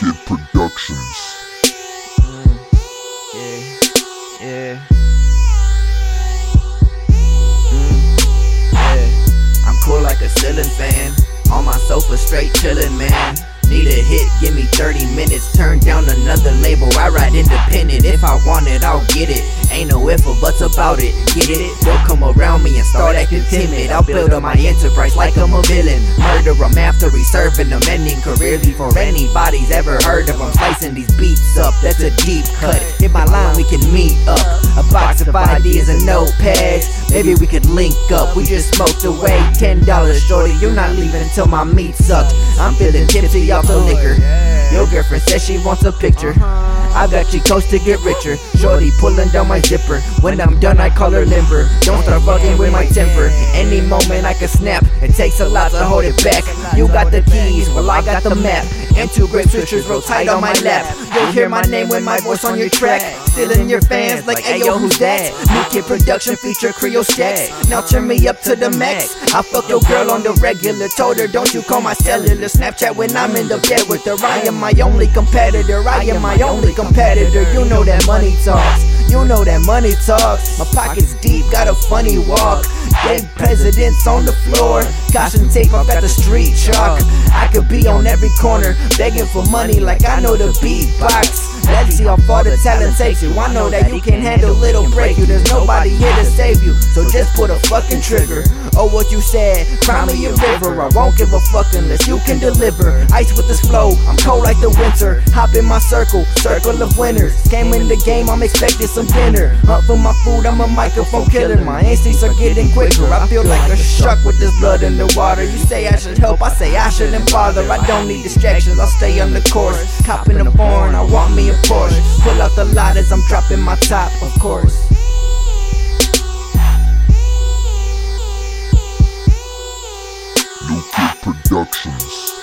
Kid Productions. Yeah, yeah. Mm, yeah. I'm cool like a ceiling fan. On my sofa, straight chillin', man. Need a hit, give me 30 minutes. Turn down another label. I ride independent. If I want it, I'll get it. Ain't no if or buts about it. Get it? Don't come around me and start acting timid. I'll build up my enterprise like I'm a villain. Them after he serving them. Ending career before anybody's ever heard of them. Slicing these beats up, that's a deep cut. Hit my line, we can meet up. A box of ideas and notepads. Maybe we could link up. We just smoked away $10 shorty. You're not leaving until my meat sucked. I'm feeling tipsy off the liquor. Your girlfriend says she wants a picture. I got you coast to get richer. Shorty pulling down my zipper. When I'm done, I call her limber. Don't start fucking with my temper. Any moment I can snap. It takes a lot to hold it back. You got the keys, well I got the map. And two great switchers roll tight on my lap. You'll hear my name with my voice on your track. Still in your fans, like, ayo, who's that? New kid production feature Creole stacks. Now turn me up to the max. I fuck your girl on the regular. Told her, don't you call my cellular Snapchat when I'm in the bed with her. I am my only competitor. I am my only competitor. You know that money talks. You know that money talks. My pockets deep, got a funny walk. Dead presidents on the floor. Caution tape, I got the street chalk. I could be on every corner, begging for money like I know the beatbox. Let's see how far the talent takes you. I know that you can handle little break you. There's nobody here to save you, so just put a fucking trigger. Oh, what you said, cry me a river. I won't give a fuck unless you can deliver. Ice with this flow, I'm cold like the winter. Hop in my circle, circle of winners. Came in the game, I'm expecting some dinner. Hunt for my food, I'm a microphone killer. My instincts are getting quicker. I feel like a shark with this blood in the water. You say I should help, I say I shouldn't bother. I don't need distractions, I'll stay on the course. Cop in the barn, I want me a Porsche. Pull out the light as I'm dropping my top, of course. New Productions.